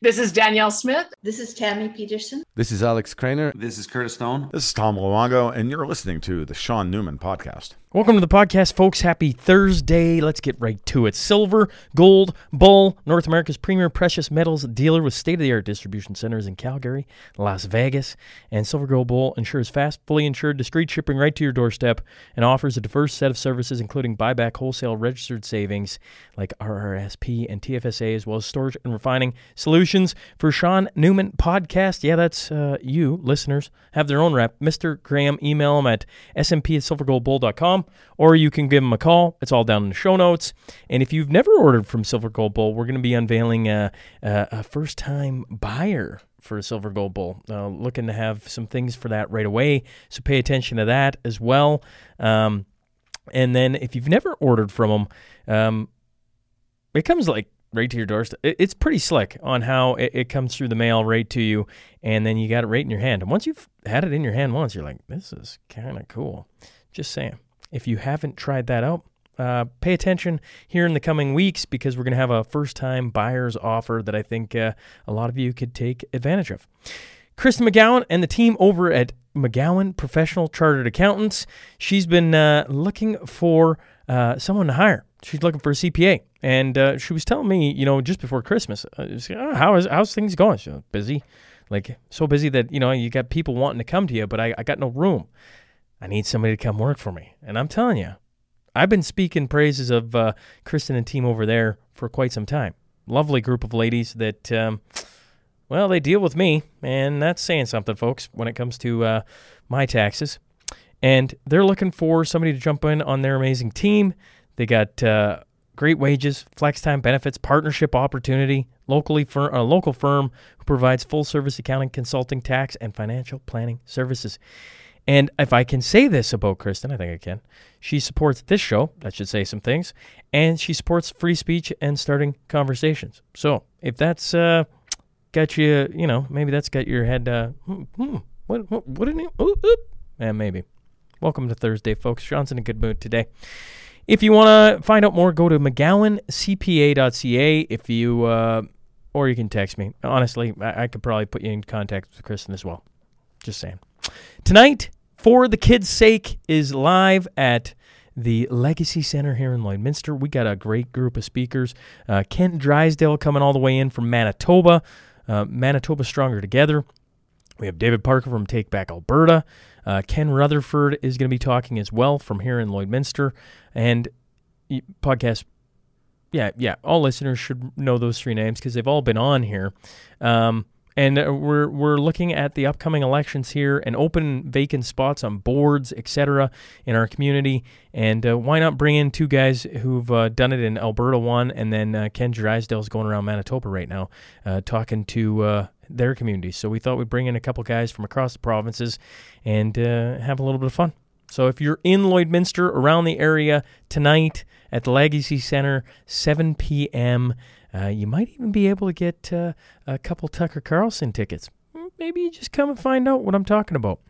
This is Danielle Smith. This is Tammy Peterson. This is Alex Krainer. This is Curtis Stone. This is Tom Luongo, and you're listening to the Shaun Newman Podcast. Welcome to the podcast, folks. Happy Thursday. Let's get right to it. Silver, gold, bull, North America's premier precious metals dealer with state of the art distribution centers in Calgary, Las Vegas, and Silver Gold Bull ensures fast, fully insured, discreet shipping right to your doorstep and offers a diverse set of services, including buyback, wholesale, registered savings like RRSP and TFSA, as well as storage and refining solutions for Shaun Newman Podcast. Yeah, that's uh, you, listeners, have their own rep. Mr. Grahame, email him at snp at silvergoldbull.com or you can give them a call. It's all down in the show notes. And if you've never ordered from Silver Gold Bull, we're going to be unveiling a, a, a first time buyer for Silver Gold Bull. Uh, looking to have some things for that right away. So pay attention to that as well. Um, and then if you've never ordered from them, um, it comes like right to your doorstep. It's pretty slick on how it, comes through the mail right to you, and then you got it right in your hand. And once you've had it in your hand once, you're like, this is kind of cool. Just saying. If you haven't tried that out, uh, pay attention here in the coming weeks because we're going to have a first time buyer's offer that I think uh, a lot of you could take advantage of. Kristen McGowan and the team over at McGowan Professional Chartered Accountants, she's been uh, looking for uh, someone to hire. She's looking for a CPA. And uh, she was telling me, you know, just before Christmas, was, oh, how is, how's things going? She's busy. Like, so busy that, you know, you got people wanting to come to you, but I, I got no room. I need somebody to come work for me. And I'm telling you, I've been speaking praises of uh, Kristen and team over there for quite some time. Lovely group of ladies that, um, well, they deal with me, and that's saying something, folks, when it comes to uh, my taxes. And they're looking for somebody to jump in on their amazing team. They got uh, great wages, flex time benefits, partnership opportunity, locally fir- a local firm who provides full service accounting, consulting, tax, and financial planning services. And if I can say this about Kristen, I think I can. She supports this show. That should say some things. And she supports free speech and starting conversations. So if that's uh, got you, you know, maybe that's got your head, uh, hmm, hmm what, what, what did oop. Yeah, maybe. Welcome to Thursday, folks. Shaun's in a good mood today. If you want to find out more, go to McGowanCPA.ca. If you, uh, or you can text me. Honestly, I, I could probably put you in contact with Kristen as well. Just saying. Tonight, for the Kids' Sake is live at the Legacy Center here in Lloydminster. We got a great group of speakers. Uh, Kent Drysdale coming all the way in from Manitoba. Uh, Manitoba Stronger Together. We have David Parker from Take Back Alberta. Uh, Ken Rutherford is going to be talking as well from here in Lloydminster. And podcast, yeah, yeah, all listeners should know those three names because they've all been on here. Um, and uh, we're we're looking at the upcoming elections here and open vacant spots on boards, etc., in our community. And uh, why not bring in two guys who've uh, done it in Alberta one, and then uh, Ken Drysdale's going around Manitoba right now, uh, talking to uh, their communities. So we thought we'd bring in a couple guys from across the provinces and have a little bit of fun. So if you're in Lloydminster, around the area tonight at the Legacy Center, 7 p.m. Uh, you might even be able to get uh, a couple Tucker Carlson tickets. Hmm, maybe you just come and find out what I'm talking about.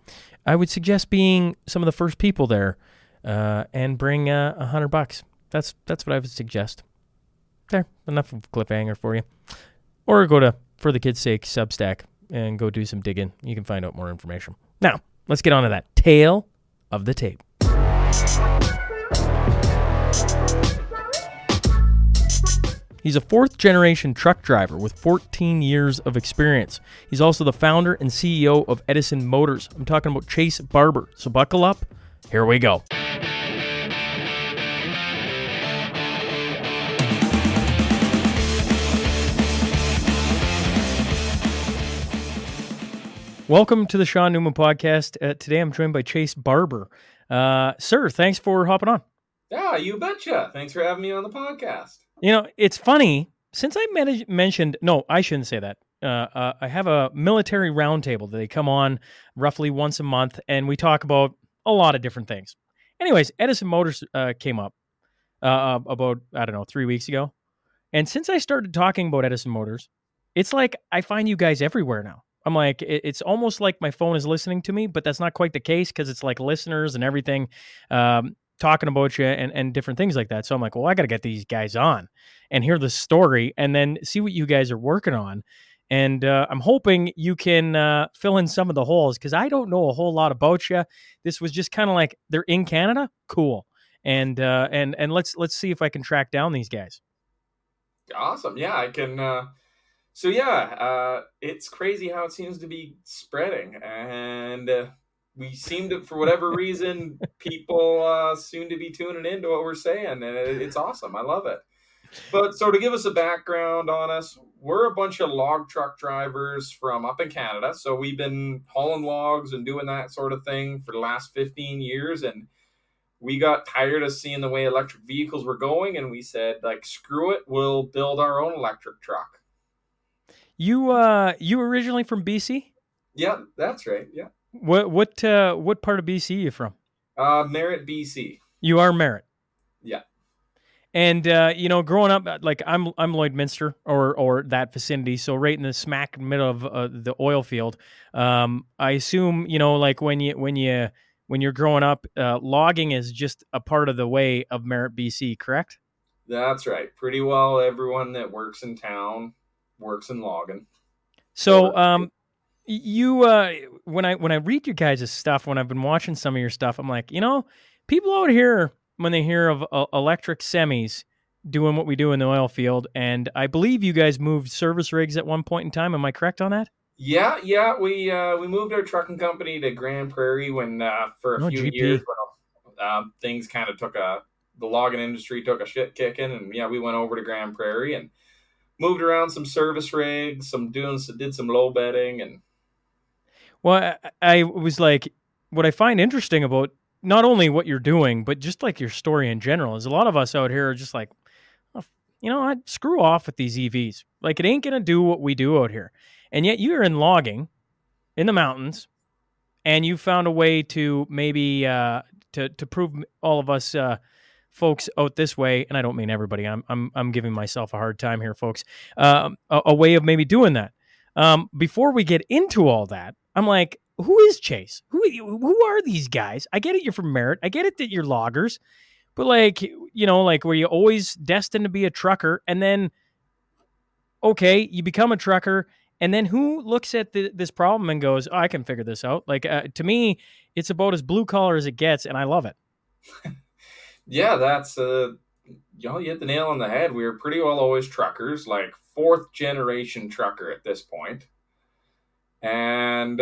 I would suggest being some of the first people there uh, and bring a hundred bucks. That's that's what I would suggest. There, enough of cliffhanger for you. Or go to For the Kids' Sake Substack and go do some digging. You can find out more information. Now, let's get on to that. Tale of the tape. He's a fourth generation truck driver with 14 years of experience. He's also the founder and CEO of Edison Motors. I'm talking about Chace Barber. So buckle up. Here we go. Welcome to the Shaun Newman podcast. Uh, today I'm joined by Chace Barber. Uh, sir, thanks for hopping on. Yeah, you betcha. Thanks for having me on the podcast. You know, it's funny since I mentioned. No, I shouldn't say that. Uh, uh, I have a military roundtable that they come on roughly once a month, and we talk about a lot of different things. Anyways, Edison Motors uh, came up uh, about I don't know three weeks ago, and since I started talking about Edison Motors, it's like I find you guys everywhere now. I'm like, it, it's almost like my phone is listening to me, but that's not quite the case because it's like listeners and everything. Um, talking about you and, and different things like that. So I'm like, well, I got to get these guys on and hear the story and then see what you guys are working on. and uh, I'm hoping you can uh, fill in some of the holes because I don't know a whole lot about you. This was just kind of like they're in Canada, cool, and uh, and and let's let's see if I can track down these guys. Awesome. Yeah, I can. Uh, so yeah, uh, it's crazy how it seems to be spreading, and uh, we seem to, for whatever reason, people uh, seem to be tuning into what we're saying, and it, it's awesome. I love it. But so to give us a background on us, we're a bunch of log truck drivers from up in Canada. So we've been hauling logs and doing that sort of thing for the last 15 years. And we got tired of seeing the way electric vehicles were going. And we said, like, screw it, we'll build our own electric truck. You uh you originally from BC? Yeah, that's right. Yeah. What what uh what part of BC are you from? Uh Merritt, BC. You are Merritt. Yeah. And uh, you know, growing up, like I'm, I'm Lloydminster or or that vicinity, so right in the smack middle of uh, the oil field. Um, I assume you know, like when you when you when you're growing up, uh, logging is just a part of the way of Merritt, BC, correct? That's right. Pretty well, everyone that works in town works in logging. So, um, you uh, when I when I read your guys' stuff, when I've been watching some of your stuff, I'm like, you know, people out here when they hear of uh, electric semis doing what we do in the oil field. And I believe you guys moved service rigs at one point in time. Am I correct on that? Yeah, yeah. We uh, we moved our trucking company to Grande Prairie when uh, for a Oh, few GP. years when um, things kind of took a the logging industry took a shit kicking, and yeah, we went over to Grande Prairie and moved around some service rigs, some doing did some low bedding, and Well, I, I was like, what I find interesting about not only what you're doing, but just like your story in general is a lot of us out here are just like, oh, you know, I'd screw off with these EVs. Like it ain't gonna do what we do out here. And yet you're in logging in the mountains, and you found a way to maybe uh, to to prove all of us uh, folks out this way. And I don't mean everybody. I'm I'm I'm giving myself a hard time here, folks. Um, a, a way of maybe doing that. Um, before we get into all that, I'm like, who is Chace? Who who are these guys? I get it, you're from Merritt. I get it that you're loggers, but like, you know, like were you always destined to be a trucker, and then, okay, you become a trucker, and then who looks at the, this problem and goes, oh, I can figure this out? Like uh, to me, it's about as blue collar as it gets, and I love it. yeah, that's uh, y'all you hit the nail on the head. We were pretty well always truckers, like fourth generation trucker at this point, and.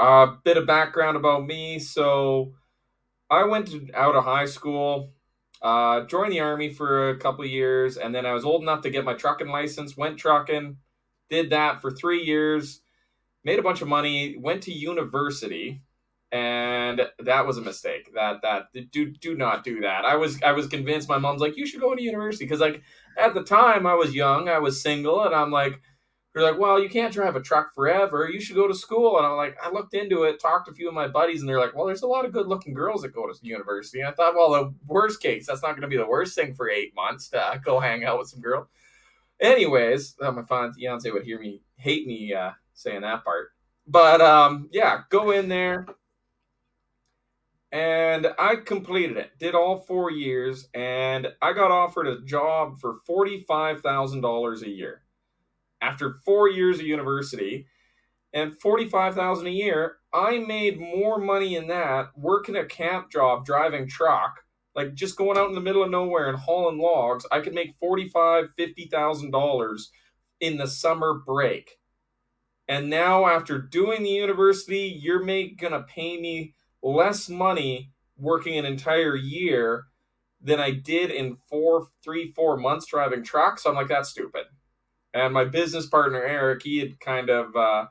A bit of background about me. So, I went out of high school, uh, joined the army for a couple years, and then I was old enough to get my trucking license. Went trucking, did that for three years, made a bunch of money. Went to university, and that was a mistake. That that do do not do that. I was I was convinced. My mom's like, you should go to university because like at the time I was young, I was single, and I'm like they're like, well, you can't drive a truck forever. You should go to school. And I'm like, I looked into it, talked to a few of my buddies, and they're like, well, there's a lot of good looking girls that go to university. And I thought, well, the worst case, that's not going to be the worst thing for eight months to go hang out with some girl. Anyways, uh, my fiance would hear me hate me uh, saying that part. But um, yeah, go in there. And I completed it, did all four years, and I got offered a job for $45,000 a year after four years of university and 45000 a year i made more money in that working a camp job driving truck like just going out in the middle of nowhere and hauling logs. I could make 45 50000 dollars in the summer break. And now after doing the university you're make, gonna pay me less money working an entire year than i did in four three four months driving truck so i'm like that's stupid and my business partner Eric, he had kind of uh,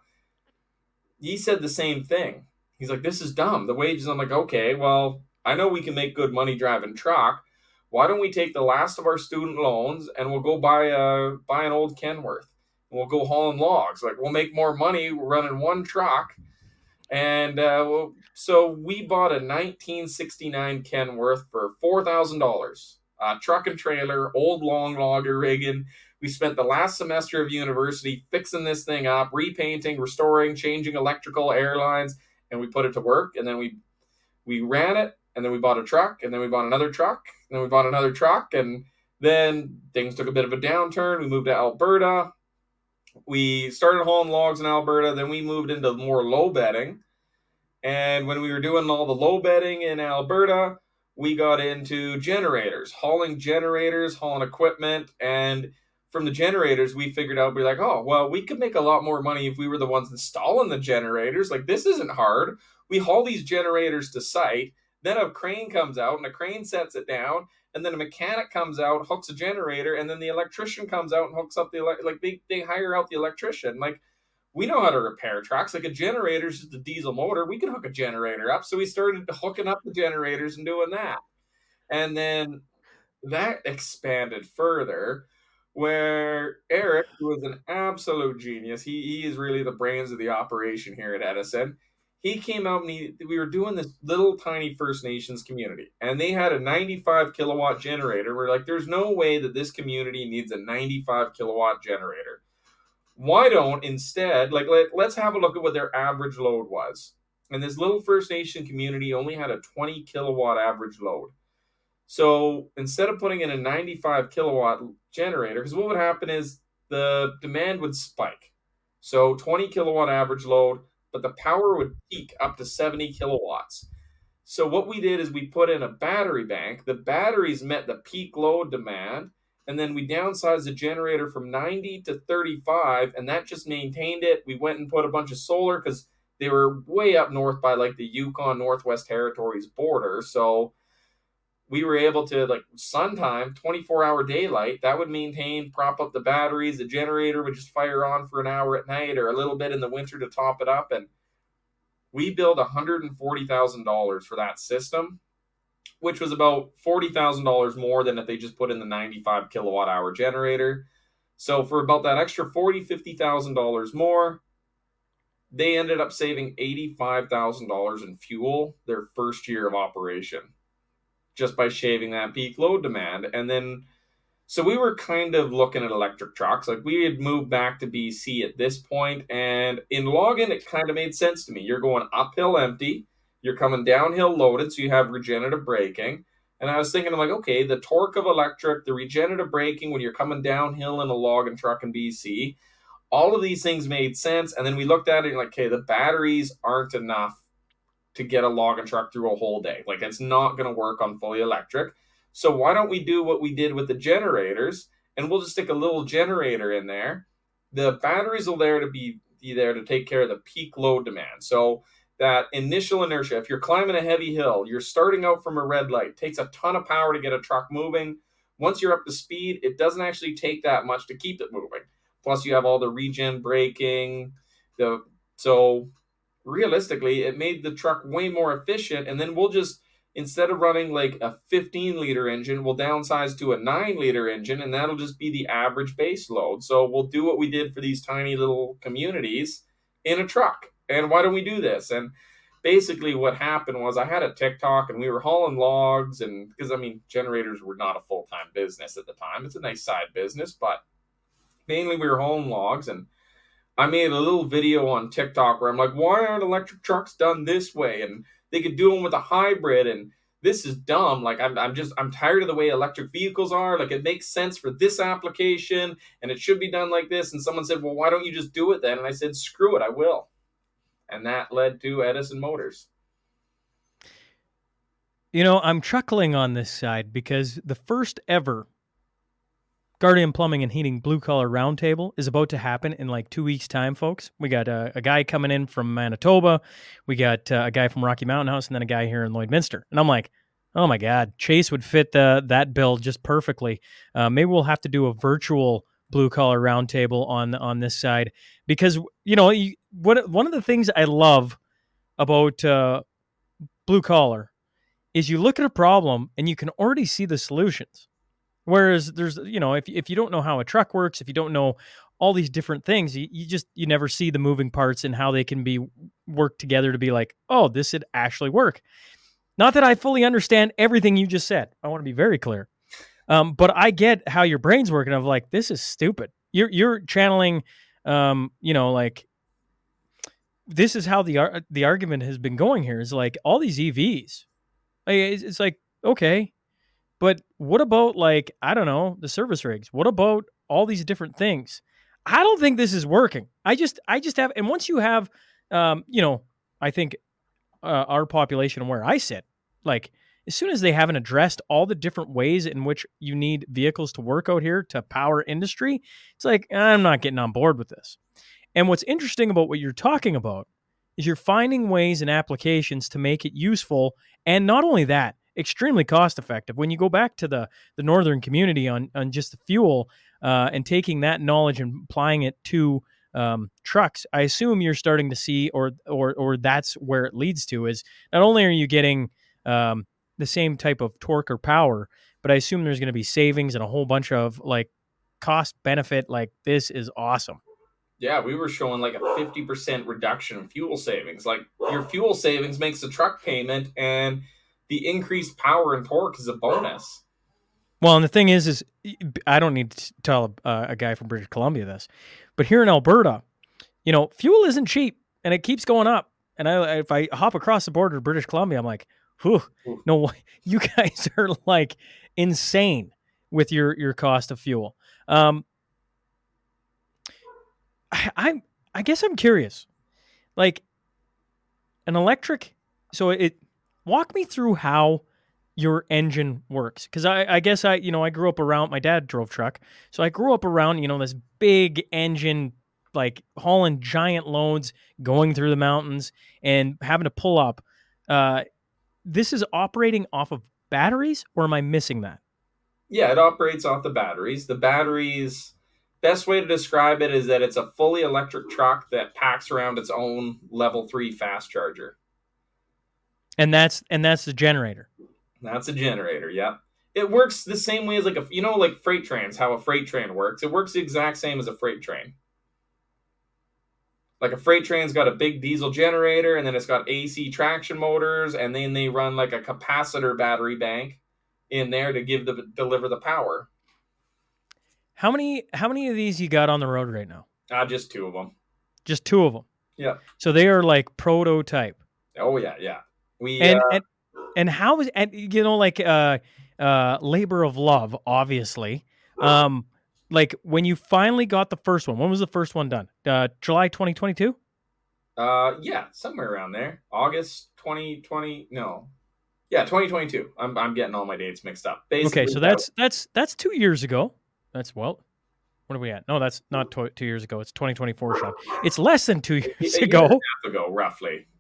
he said the same thing. He's like, "This is dumb. The wages." I'm like, "Okay, well, I know we can make good money driving truck. Why don't we take the last of our student loans and we'll go buy a buy an old Kenworth and we'll go hauling logs. Like we'll make more money running one truck." And uh, well, so we bought a 1969 Kenworth for four thousand dollars. Uh, truck and trailer, old long logger rigging. We spent the last semester of university fixing this thing up, repainting, restoring, changing electrical airlines, and we put it to work. And then we we ran it, and then we bought a truck, and then we bought another truck, and then we bought another truck, and then things took a bit of a downturn. We moved to Alberta. we started hauling logs in Alberta. Then we moved into more low bedding. And when we were doing all the low bedding in Alberta, we got into generators, hauling generators, hauling equipment. And from the generators, we figured out, we're like, oh, well, we could make a lot more money if we were the ones installing the generators. Like, this isn't hard. We haul these generators to site. Then a crane comes out and a crane sets it down and then a mechanic comes out, hooks a generator, and then the electrician comes out and hooks up the ele- like they they hire out the electrician. Like we know how to repair trucks. Like a generator is just a diesel motor. We can hook a generator up. So we started hooking up the generators and doing that, and then that expanded further. Where Eric, who is an absolute genius, he, he is really the brains of the operation here at Edison he came out and he, we were doing this little tiny First Nations community, and they had a 95 kilowatt generator. We're like, there's no way that this community needs a 95 kilowatt generator. Why don't instead, like, let, let's have a look at what their average load was. And this little First Nation community only had a 20 kilowatt average load. So instead of putting in a 95 kilowatt generator, because what would happen is the demand would spike. So 20 kilowatt average load, but the power would peak up to 70 kilowatts. So what we did is we put in a battery bank. The batteries met the peak load demand, and then we downsized the generator from 90 to 35, and that just maintained it. We went and put a bunch of solar because they were way up north by like the Yukon Northwest Territories border. So we were able to like sun time 24 hour daylight that would maintain prop up the batteries the generator would just fire on for an hour at night or a little bit in the winter to top it up and we billed $140000 for that system which was about $40000 more than if they just put in the 95 kilowatt hour generator. So for about that extra $40 $50000 more they ended up saving $85000 in fuel their first year of operation just by shaving that peak load demand. And then, so we were kind of looking at electric trucks. Like we had moved back to BC at this point, and in Logan, it kind of made sense to me. You're going uphill empty, you're coming downhill loaded, so you have regenerative braking. And I was thinking, I'm like, okay, the torque of electric, the regenerative braking when you're coming downhill in a log and truck in BC, all of these things made sense. And then we looked at it and like, okay, the batteries aren't enough to get a logging truck through a whole day. Like it's not going to work on fully electric. So why don't we do what we did with the generators and we'll just stick a little generator in there. The batteries will there to be, be there to take care of the peak load demand. So that initial inertia, if you're climbing a heavy hill, you're starting out from a red light, takes a ton of power to get a truck moving. Once you're up to speed, it doesn't actually take that much to keep it moving. Plus you have all the regen braking, the so realistically, it made the truck way more efficient. And then we'll just, instead of running like a 15 liter engine, we'll downsize to a 9 liter engine, and that'll just be the average base load. So we'll do what we did for these tiny little communities in a truck. And why don't we do this? And basically, what happened was I had a TikTok and we were hauling logs, and because I mean, generators were not a full time business at the time, it's a nice side business, but mainly we were hauling logs and I made a little video on TikTok where I'm like, why aren't electric trucks done this way? And they could do them with a hybrid and this is dumb. Like I'm, I'm just I'm tired of the way electric vehicles are. Like it makes sense for this application and it should be done like this. And someone said, Well, why don't you just do it then? And I said, Screw it, I will. And that led to Edison Motors. You know, I'm chuckling on this side because the first ever Guardian Plumbing and Heating Blue Collar Roundtable is about to happen in like two weeks' time, folks. We got uh, a guy coming in from Manitoba, we got uh, a guy from Rocky Mountain House, and then a guy here in Lloydminster. And I'm like, oh my God, Chace would fit the, that bill just perfectly. Uh, maybe we'll have to do a virtual blue collar roundtable on on this side because you know you, what one of the things I love about uh, blue collar is you look at a problem and you can already see the solutions Whereas there's, you know, if, if you don't know how a truck works, if you don't know all these different things, you, you just, you never see the moving parts and how they can be worked together to be like, oh, this would actually work. Not that I fully understand everything you just said. I want to be very clear. Um, but I get how your brain's working. Of like, this is stupid. You're you're channeling, um, you know, like this is how the the argument has been going here. Is like all these EVs. It's like okay, but what about like I don't know the service rigs? What about all these different things? I don't think this is working. I just, I just have, and once you have, um, you know, I think uh, our population where I sit, like as soon as they haven't addressed all the different ways in which you need vehicles to work out here to power industry, it's like I'm not getting on board with this. And what's interesting about what you're talking about is you're finding ways and applications to make it useful, and not only that, extremely cost effective. When you go back to the the northern community on on just the fuel uh, and taking that knowledge and applying it to um, trucks, I assume you're starting to see, or or or that's where it leads to is not only are you getting um, the same type of torque or power, but I assume there's going to be savings and a whole bunch of like cost benefit. Like this is awesome. Yeah, we were showing like a 50% reduction in fuel savings. Like your fuel savings makes the truck payment and the increased power and torque is a bonus. Well, and the thing is, is I don't need to tell a, a guy from British Columbia this, but here in Alberta, you know, fuel isn't cheap and it keeps going up. And I, if I hop across the border to British Columbia, I'm like, whew, no, you guys are like insane with your your cost of fuel. Um, I, I I guess I'm curious, like an electric. So it walk me through how your engine works. Because I, I guess i you know i grew up around my dad drove truck. So i grew up around you know this big engine like hauling giant loads going through the mountains and having to pull up. Uh, this is operating off of batteries or am i missing that? Yeah it operates off the batteries. The batteries best way to describe it is that it's a fully electric truck that packs around its own level 3 fast charger and that's and that's the generator that's a generator, yep. It works the same way as like a you know like freight trains, how a freight train works. It works the exact same as a freight train. Like a freight train's got a big diesel generator and then it's got AC traction motors and then they run like a capacitor battery bank in there to give the deliver the power. How many how many of these you got on the road right now? Uh, just two of them. Just two of them. Yeah. So they are like prototype. Oh yeah, yeah. We and, uh, and and how is and you know like uh uh labor of love obviously um like when you finally got the first one when was the first one done? Uh july 2022 uh yeah somewhere around there. August 2020 no. Yeah 2022 i'm, I'm getting all my dates mixed up. Basically, okay so that's that's that's two years ago. That's well what are we at? No, that's not two years ago. It's 2024, Shaun. It's less than two years ago. Ago, roughly.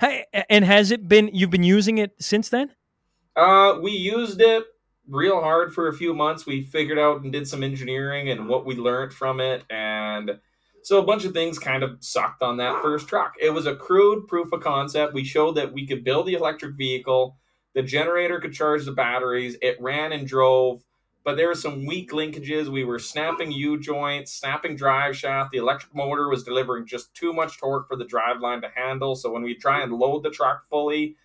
Hey, and has it been? You've been using it since then? Uh, we used it real hard for a few months. We figured out and did some engineering and what we learned from it, and so a bunch of things kind of sucked on that first truck. It was a crude proof of concept. We showed that we could build the electric vehicle. The generator could charge the batteries. It ran and drove but there were some weak linkages. We were snapping U joints, snapping drive shaft. The electric motor was delivering just too much torque for the drive line to handle. So when we try and load the truck fully,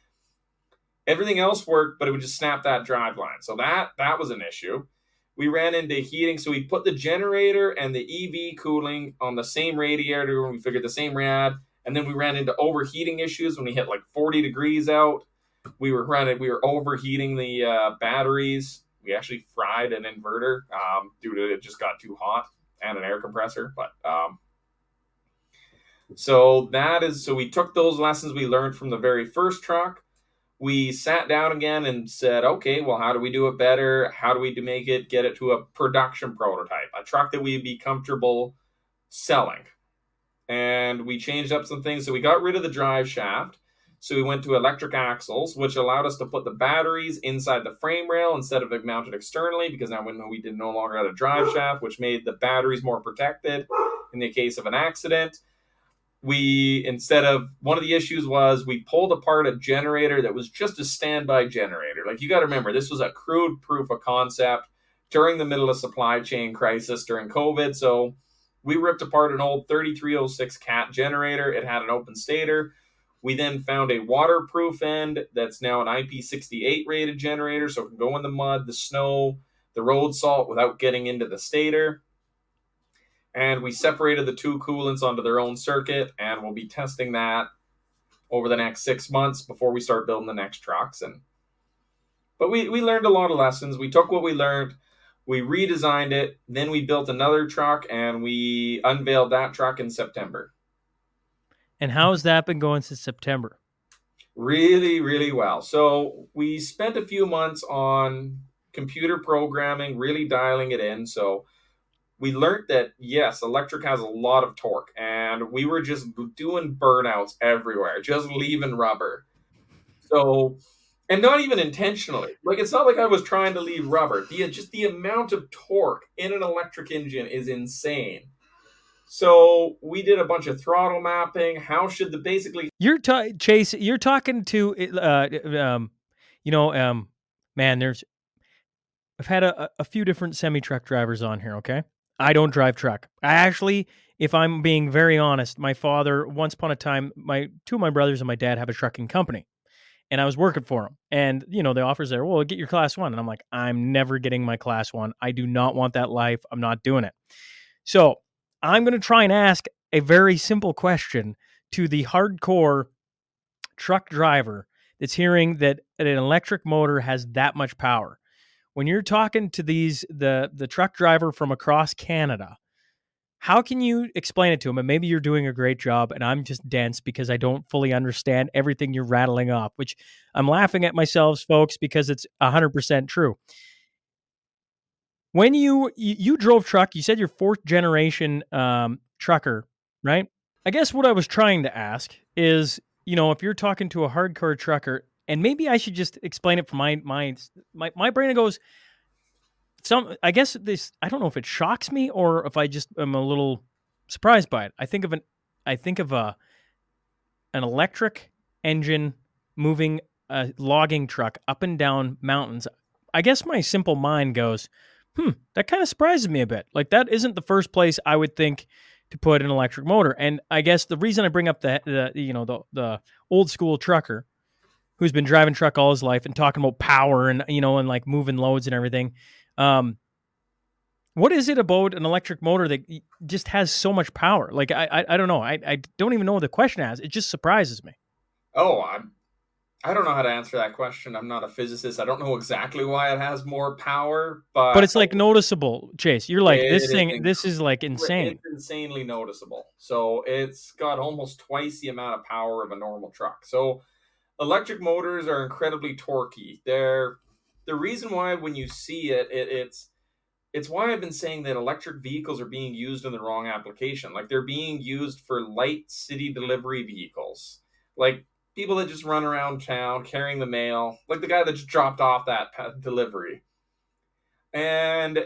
everything else worked, but it would just snap that drive line. So that that was an issue. We ran into heating, so we put the generator and the EV cooling on the same radiator, we figured the same rad. And then we ran into overheating issues when we hit like 40 degrees out. We were running, we were overheating the uh, batteries we actually fried an inverter um, due to it just got too hot and an air compressor. But um, so that is so we took those lessons we learned from the very first truck. We sat down again and said, okay, well, how do we do it better? How do we make it get it to a production prototype, a truck that we'd be comfortable selling? And we changed up some things. So we got rid of the drive shaft so we went to electric axles, which allowed us to put the batteries inside the frame rail instead of mounted externally, because now we did no longer had a drive shaft, which made the batteries more protected in the case of an accident. We instead of one of the issues was we pulled apart a generator that was just a standby generator. Like you got to remember, this was a crude proof of concept during the middle of supply chain crisis during COVID. So we ripped apart an old 3306 cat generator. It had an open stator we then found a waterproof end that's now an IP68 rated generator, so it can go in the mud, the snow, the road salt without getting into the stator. And we separated the two coolants onto their own circuit, and we'll be testing that over the next six months before we start building the next trucks. And but we, we learned a lot of lessons. We took what we learned, We redesigned it. Then we built another truck and we unveiled that truck in September. And how has that been going since September? Really, really well. So we spent a few months on computer programming, really dialing it in. So we learned that yes, electric has a lot of torque, and we were just doing burnouts everywhere, just leaving rubber. So, and not even intentionally. Like it's not like I was trying to leave rubber. The just the amount of torque in an electric engine is insane. So we did a bunch of throttle mapping. How should the basically you're ta- Chace? You're talking to uh, um, you know, um, man. There's I've had a, a few different semi truck drivers on here. Okay, I don't drive truck. I actually, if I'm being very honest, my father once upon a time, my two of my brothers and my dad have a trucking company, and I was working for them. And you know, the offers there, well, get your class one, and I'm like, I'm never getting my class one. I do not want that life. I'm not doing it. So I'm going to try and ask a very simple question to the hardcore truck driver that's hearing that an electric motor has that much power. When you're talking to these the the truck driver from across Canada, how can you explain it to him? And maybe you're doing a great job, and I'm just dense because I don't fully understand everything you're rattling off. Which I'm laughing at myself, folks, because it's 100% true when you, you, you drove truck, you said you're fourth generation um, trucker, right? I guess what I was trying to ask is, you know, if you're talking to a hardcore trucker, and maybe I should just explain it from my my my, my brain goes some I guess this I don't know if it shocks me or if I just am a little surprised by it. I think of an I think of a an electric engine moving a logging truck up and down mountains. I guess my simple mind goes, hmm, that kind of surprises me a bit. Like that isn't the first place I would think to put an electric motor. And I guess the reason I bring up the, the you know the the old school trucker who's been driving truck all his life and talking about power and you know and like moving loads and everything. Um, what is it about an electric motor that just has so much power? Like I I, I don't know. I I don't even know what the question has. It just surprises me. Oh, I'm I don't know how to answer that question. I'm not a physicist. I don't know exactly why it has more power, but but it's like noticeable, Chace. You're like this thing. Is, this is like insane. It's insanely noticeable. So it's got almost twice the amount of power of a normal truck. So electric motors are incredibly torquey. They're the reason why when you see it, it it's it's why I've been saying that electric vehicles are being used in the wrong application. Like they're being used for light city delivery vehicles. Like people that just run around town carrying the mail, like the guy that just dropped off that delivery. And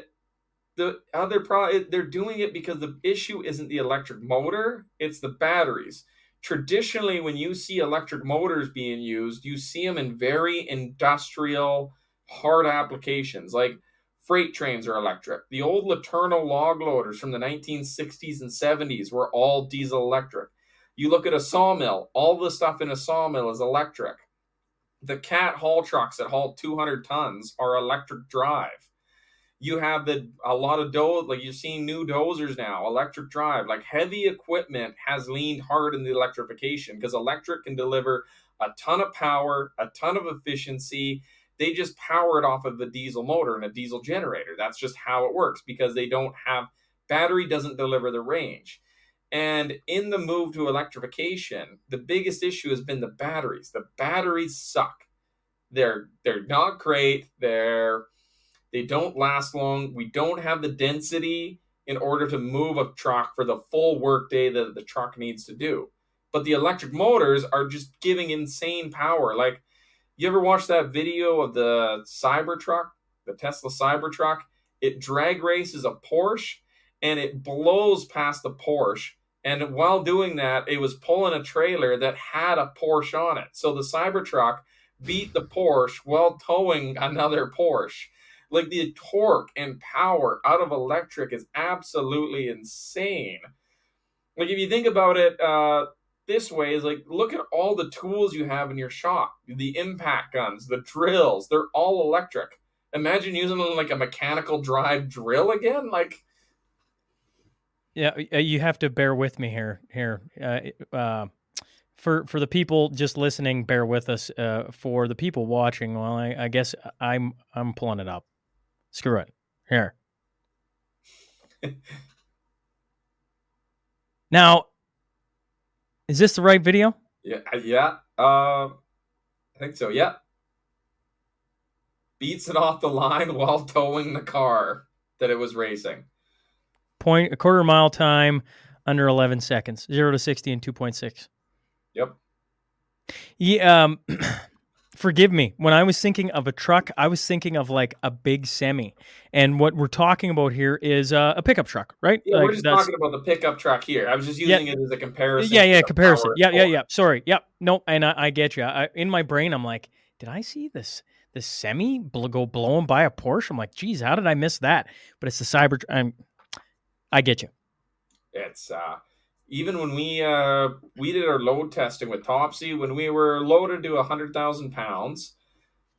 the other problem, they're doing it because the issue isn't the electric motor, it's the batteries. Traditionally, when you see electric motors being used, you see them in very industrial, hard applications. Like freight trains are electric. The old LeTourneau log loaders from the 1960s and 70s were all diesel electric. You look at a sawmill, all the stuff in a sawmill is electric. The cat haul trucks that haul 200 tons are electric drive. You have the a lot of doze like you're seeing new dozers now, electric drive. Like heavy equipment has leaned hard in the electrification because electric can deliver a ton of power, a ton of efficiency. They just power it off of the diesel motor and a diesel generator. That's just how it works because they don't have battery doesn't deliver the range. And in the move to electrification, the biggest issue has been the batteries. The batteries suck. They're they're not great. They're they don't last long. We don't have the density in order to move a truck for the full workday that the truck needs to do. But the electric motors are just giving insane power. Like you ever watch that video of the Cybertruck, the Tesla Cybertruck? It drag races a Porsche and it blows past the Porsche and while doing that, it was pulling a trailer that had a Porsche on it. So the Cybertruck beat the Porsche while towing another Porsche. Like the torque and power out of electric is absolutely insane. Like if you think about it uh, this way, is like look at all the tools you have in your shop. The impact guns, the drills, they're all electric. Imagine using like a mechanical drive drill again. Like yeah, uh, you have to bear with me here. Here, uh, uh, for for the people just listening, bear with us. Uh, for the people watching, well, I, I guess I'm I'm pulling it up. Screw it. Here. now, is this the right video? Yeah, uh, yeah. Uh, I think so. Yeah. Beats it off the line while towing the car that it was racing. Point a quarter mile time under 11 seconds, zero to 60 in 2.6. Yep. Yeah. Um, forgive me. When I was thinking of a truck, I was thinking of like a big semi. And what we're talking about here is uh, a pickup truck, right? Yeah, like we're just that's- talking about the pickup truck here. I was just Yeah. using it as a comparison. Yeah, yeah, comparison. Yeah, yeah, yeah. Sorry. Yep. No, and I, I get you. I, in my brain, I'm like, did I see this this semi bl- go blowing by a Porsche? I'm like, geez, how did I miss that? But it's the Cyber. I'm, I get you. It's uh even when we uh we did our load testing with Topsy when we were loaded to hundred thousand pounds,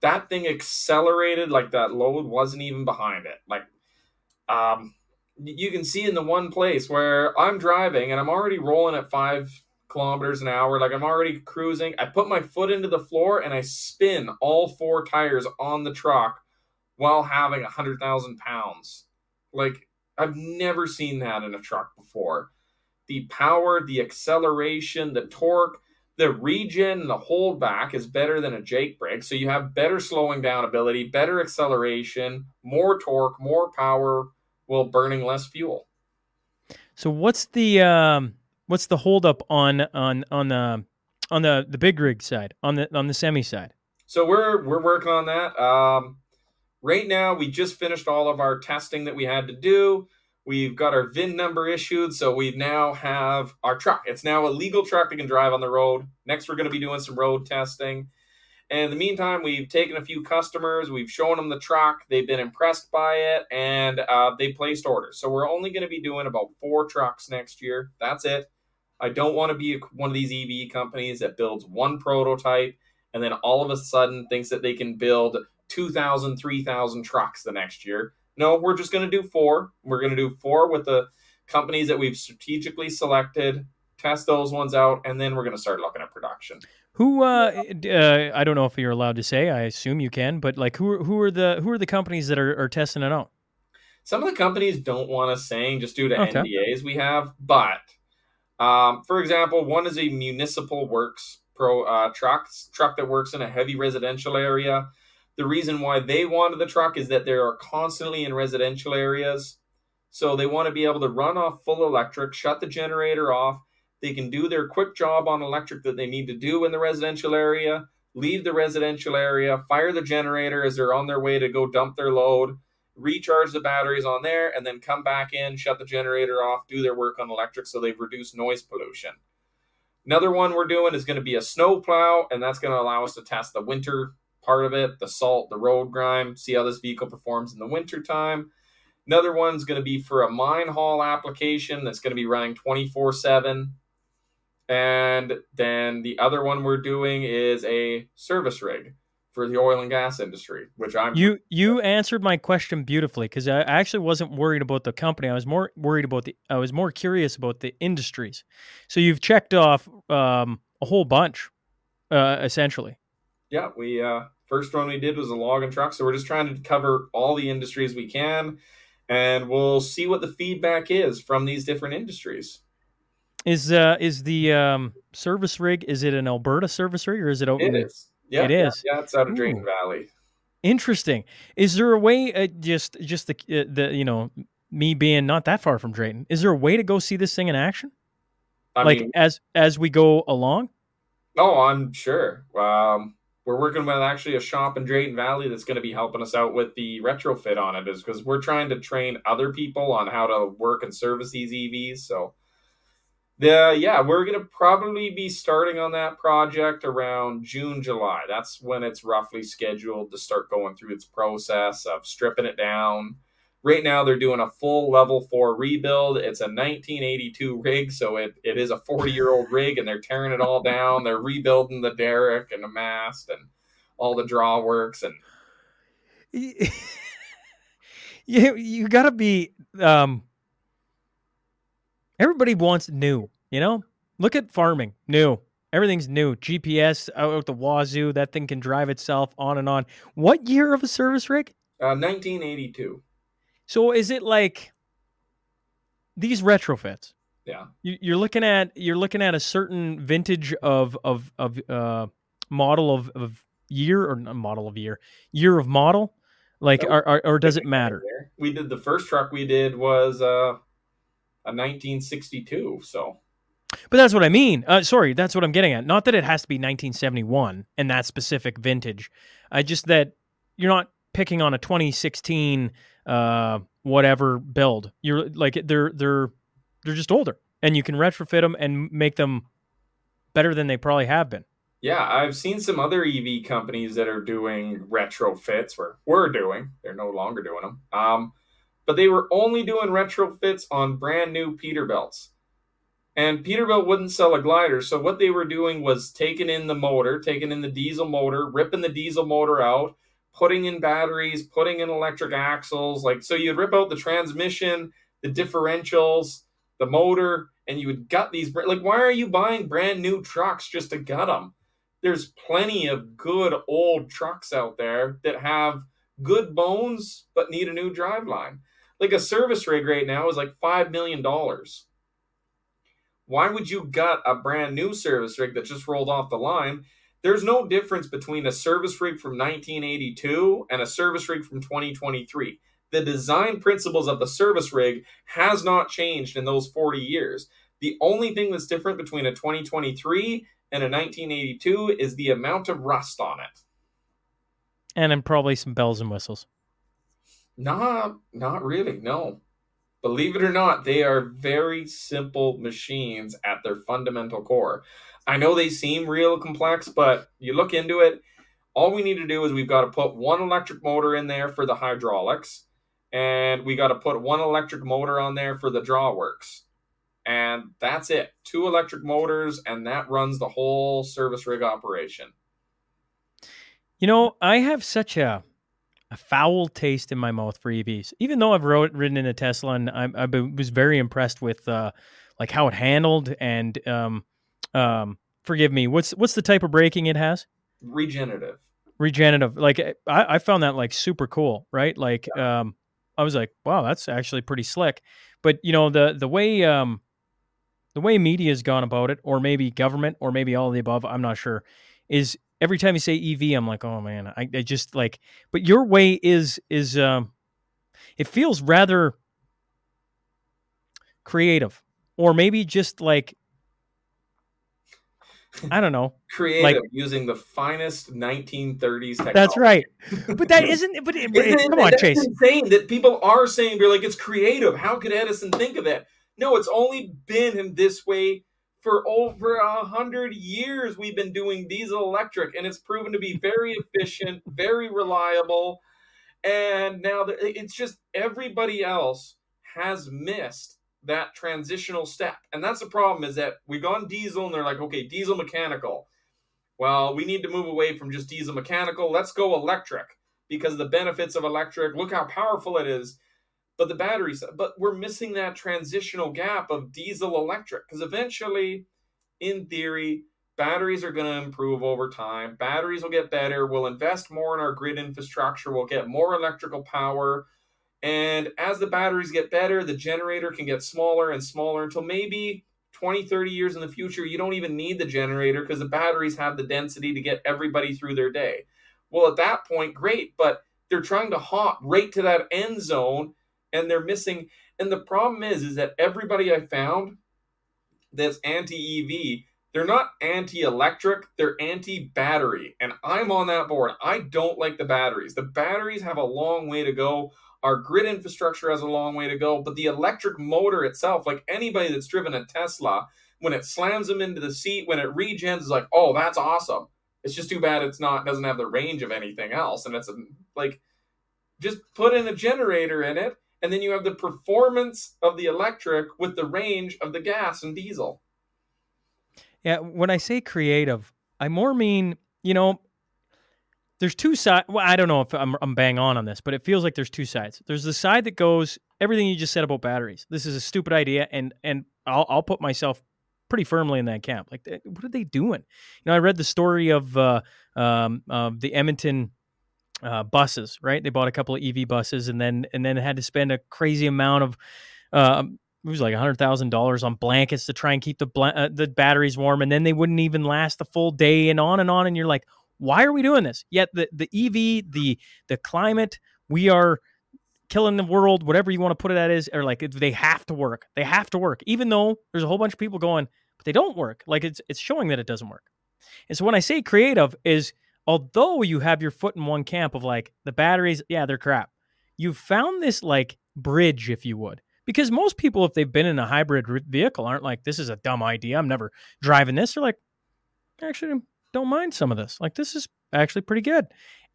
that thing accelerated like that load wasn't even behind it. Like um you can see in the one place where I'm driving and I'm already rolling at five kilometers an hour, like I'm already cruising. I put my foot into the floor and I spin all four tires on the truck while having a hundred thousand pounds. Like I've never seen that in a truck before. The power, the acceleration, the torque, the regen, and the holdback is better than a Jake brake. So you have better slowing down ability, better acceleration, more torque, more power, while burning less fuel. So what's the um what's the holdup on on on the on the the big rig side on the on the semi side? So we're we're working on that. Um, right now, we just finished all of our testing that we had to do. We've got our VIN number issued, so we now have our truck. It's now a legal truck that can drive on the road. Next, we're going to be doing some road testing. And in the meantime, we've taken a few customers. We've shown them the truck. They've been impressed by it, and uh, they placed orders. So we're only going to be doing about four trucks next year. That's it. I don't want to be one of these EV companies that builds one prototype and then all of a sudden thinks that they can build 2,000, 3,000 trucks the next year. No, we're just going to do four. We're going to do four with the companies that we've strategically selected, test those ones out, and then we're going to start looking at production. Who uh, uh I don't know if you're allowed to say. I assume you can, but like who who are the who are the companies that are, are testing it out? Some of the companies don't want us saying just due to Okay. NDAs we have, but um, for example, one is a municipal works pro uh, truck truck that works in a heavy residential area. The reason why they wanted the truck is that they are constantly in residential areas, so they want to be able to run off full electric, shut the generator off. They can do their quick job on electric that they need to do in the residential area, leave the residential area, fire the generator as they're on their way to go dump their load, recharge the batteries on there, and then come back in, shut the generator off, do their work on electric so they've reduced noise pollution. Another one we're doing is going to be a snow plow, and that's going to allow us to test the winter part of it, the salt, the road grime, see how this vehicle performs in the winter time. Another one's going to be for a mine haul application that's going to be running 24 7. And then the other one we're doing is a service rig for the oil and gas industry, which I'm You you answered my question beautifully because I actually wasn't worried about the company. I was more worried about the. I was more curious about the industries. So you've checked off um, a whole bunch, uh, essentially. Yeah, we uh first one we did was a log and truck, so we're just trying to cover all the industries we can, and we'll see what the feedback is from these different industries. Is uh is the um, service rig? Is it an Alberta service rig or is it out? It is. Yeah, It yeah. Yeah, it's out of Drayton Ooh. Valley. Interesting. Is there a way? Uh, just just the uh, the you know me being not that far from Drayton. Is there a way to go see this thing in action? I like mean, as as we go along. oh, I'm sure. Um, we're working with actually a shop in Drayton Valley that's going to be helping us out with the retrofit on it, is because we're trying to train other people on how to work and service these EVs. So, the yeah, we're going to probably be starting on that project around June, July. That's when it's roughly scheduled to start going through its process of stripping it down. Right now, they're doing a full level four rebuild. It's a 1982 rig, so it, it is a 40 year old rig, and they're tearing it all down. They're rebuilding the derrick and the mast and all the draw works And you you gotta be um everybody wants new you know look at farming new everything's new gps out the wazoo that thing can drive itself on and on what year of a service rig uh, 1982. So is it like these retrofits? Yeah. You, you're looking at you're looking at a certain vintage of of of uh, model of of year or not model of year year of model, like or, or does it matter? We did the first truck we did was uh, a 1962. So But that's what I mean. Uh, sorry, that's what I'm getting at. Not that it has to be 1971 and that specific vintage. I just that you're not picking on a 2016 uh, whatever build. You're like they're they're they're just older, and you can retrofit them and make them better than they probably have been. yeah, I've seen some other EV companies that are doing retrofits. Where we're doing, they're no longer doing them. Um, but they were only doing retrofits on brand new Peterbilts. And Peterbilt wouldn't sell a glider, so what they were doing was taking in the motor, taking in the diesel motor, ripping the diesel motor out, putting in batteries, putting in electric axles. Like so, you'd rip out the transmission, the differentials, the motor, and you would gut these. Like, why are you buying brand new trucks just to gut them? There's plenty of good old trucks out there that have good bones but need a new driveline. Like a service rig right now is like five million dollars. Why would you gut a brand new service rig that just rolled off the line? There's no difference between a service rig from 1982 and a service rig from 2023. The design principles of the service rig has not changed in those 40 years. The only thing that's different between a 2023 and a 1982 is the amount of rust on it. And then probably some bells and whistles. Not, not really. No. Believe it or not, they are very simple machines at their fundamental core. I know they seem real complex, but you look into it, all we need to do is we've got to put one electric motor in there for the hydraulics, and we got to put one electric motor on there for the drawworks. And that's it. Two electric motors, and that runs the whole service rig operation. You know, I have such a a foul taste in my mouth for EVs. Even though I've rode, ridden in a Tesla and I, I was very impressed with uh, like how it handled and um, um, forgive me, what's what's the type of braking it has? Regenerative. Regenerative. Like I, I found that like super cool, right? Like um, I was like, wow, that's actually pretty slick. But you know the the way um, the way media's gone about it, or maybe government, or maybe all of the above, I'm not sure, is every time you say EV, I'm like, oh man, I, I just like. But your way is is um, it feels rather creative, or maybe just like I don't know. Creative using the finest 1930s technology. That's right. But that isn't. But it, come on, Chace. insane that people are saying they're like it's creative. How could Edison think of that? No, it's only been in this way for over a hundred years. We've been doing diesel electric, and it's proven to be very efficient, very reliable. And now it's just everybody else has missed that transitional step, and that's the problem. Is that we've gone diesel, and they're like, okay, diesel mechanical. Well, we need to move away from just diesel mechanical. Let's go electric because the benefits of electric, look how powerful it is. But the batteries, but we're missing that transitional gap of diesel electric because eventually, in theory, batteries are going to improve over time. Batteries will get better. We'll invest more in our grid infrastructure. We'll get more electrical power. And as the batteries get better, the generator can get smaller and smaller until maybe 20, 30 years in the future, you don't even need the generator because the batteries have the density to get everybody through their day. Well, at that point, great, but they're trying to hop right to that end zone and they're missing. And the problem is, is that everybody I found that's anti EV, they're not anti electric, they're anti battery. And I'm on that board. I don't like the batteries. The batteries have a long way to go. Our grid infrastructure has a long way to go, but the electric motor itself, like anybody that's driven a Tesla, when it slams them into the seat, when it regens, is like, oh, that's awesome. It's just too bad it's not doesn't have the range of anything else, and it's a, like just put in a generator in it, and then you have the performance of the electric with the range of the gas and diesel. Yeah, when I say creative, I more mean, you know, there's two sides. Well, I don't know if I'm, I'm bang on on this, but it feels like there's two sides. There's the side that goes everything you just said about batteries. This is a stupid idea, and and I'll I'll put myself pretty firmly in that camp. Like, what are they doing? You know, I read the story of uh, um, uh, the Edmonton uh, buses, right? They bought a couple of EV buses, and then and then had to spend a crazy amount of uh, it was like hundred thousand dollars on blankets to try and keep the bla- uh, the batteries warm, and then they wouldn't even last the full day, and on and on. And you're like, why are we doing this? Yet the the EV, the the climate, we are killing the world, whatever you want to put it at is, or like they have to work. They have to work, even though there's a whole bunch of people going, but they don't work. Like it's it's showing that it doesn't work. And so when I say creative, is although you have your foot in one camp of like the batteries, yeah, they're crap. You've found this like bridge, if you would, because most people, if they've been in a hybrid vehicle, aren't like, this is a dumb idea. I'm never driving this. They're like, actually, don't mind some of this. Like, this is actually pretty good.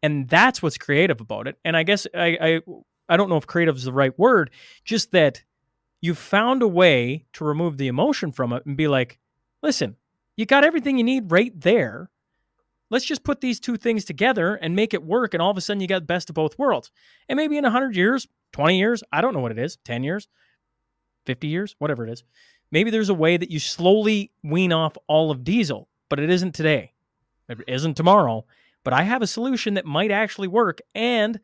And that's what's creative about it. And I guess I, I, I don't know if creative is the right word, just that you found a way to remove the emotion from it and be like, listen, you got everything you need right there. Let's just put these two things together and make it work. And all of a sudden, you got the best of both worlds. And maybe in 100 years, 20 years, I don't know what it is, 10 years, 50 years, whatever it is. Maybe there's a way that you slowly wean off all of diesel, but it isn't today. It isn't tomorrow. But I have a solution that might actually work. And,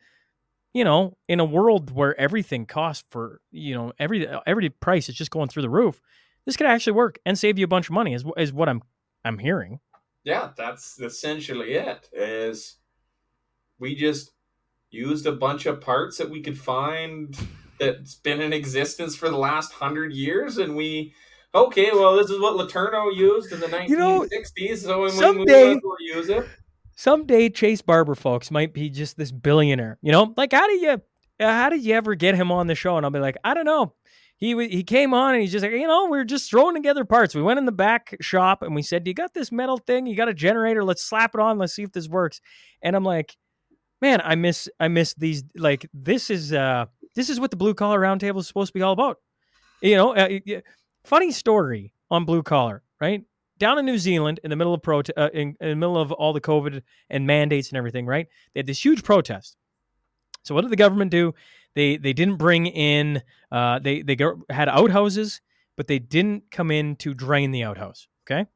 you know, in a world where everything costs for, you know, every every price is just going through the roof, this could actually work and save you a bunch of money is, is what I'm I'm hearing. Yeah, that's essentially it. Is we just used a bunch of parts that we could find that's been in existence for the last hundred years, and we okay, well, this is what LeTourneau used in the 1960s, you know, so someday, we use it. Someday, Chace Barber, folks, might be just this billionaire. You know, like how do you, how did you ever get him on the show? And I'll be like, I don't know he he came on and he's just like, you know, we are just throwing together parts. We went in the back shop and we said, "You got this metal thing? You got a generator? Let's slap it on. Let's see if this works." And I'm like, man, I miss I miss these. Like this is uh this is what the blue collar roundtable is supposed to be all about. You know, uh, funny story on blue collar, right? Down in New Zealand, in the middle of pro, uh, in, in the middle of all the COVID and mandates and everything, right? They had this huge protest. So what did the government do? They they didn't bring in uh, they they had outhouses, but they didn't come in to drain the outhouse. Okay.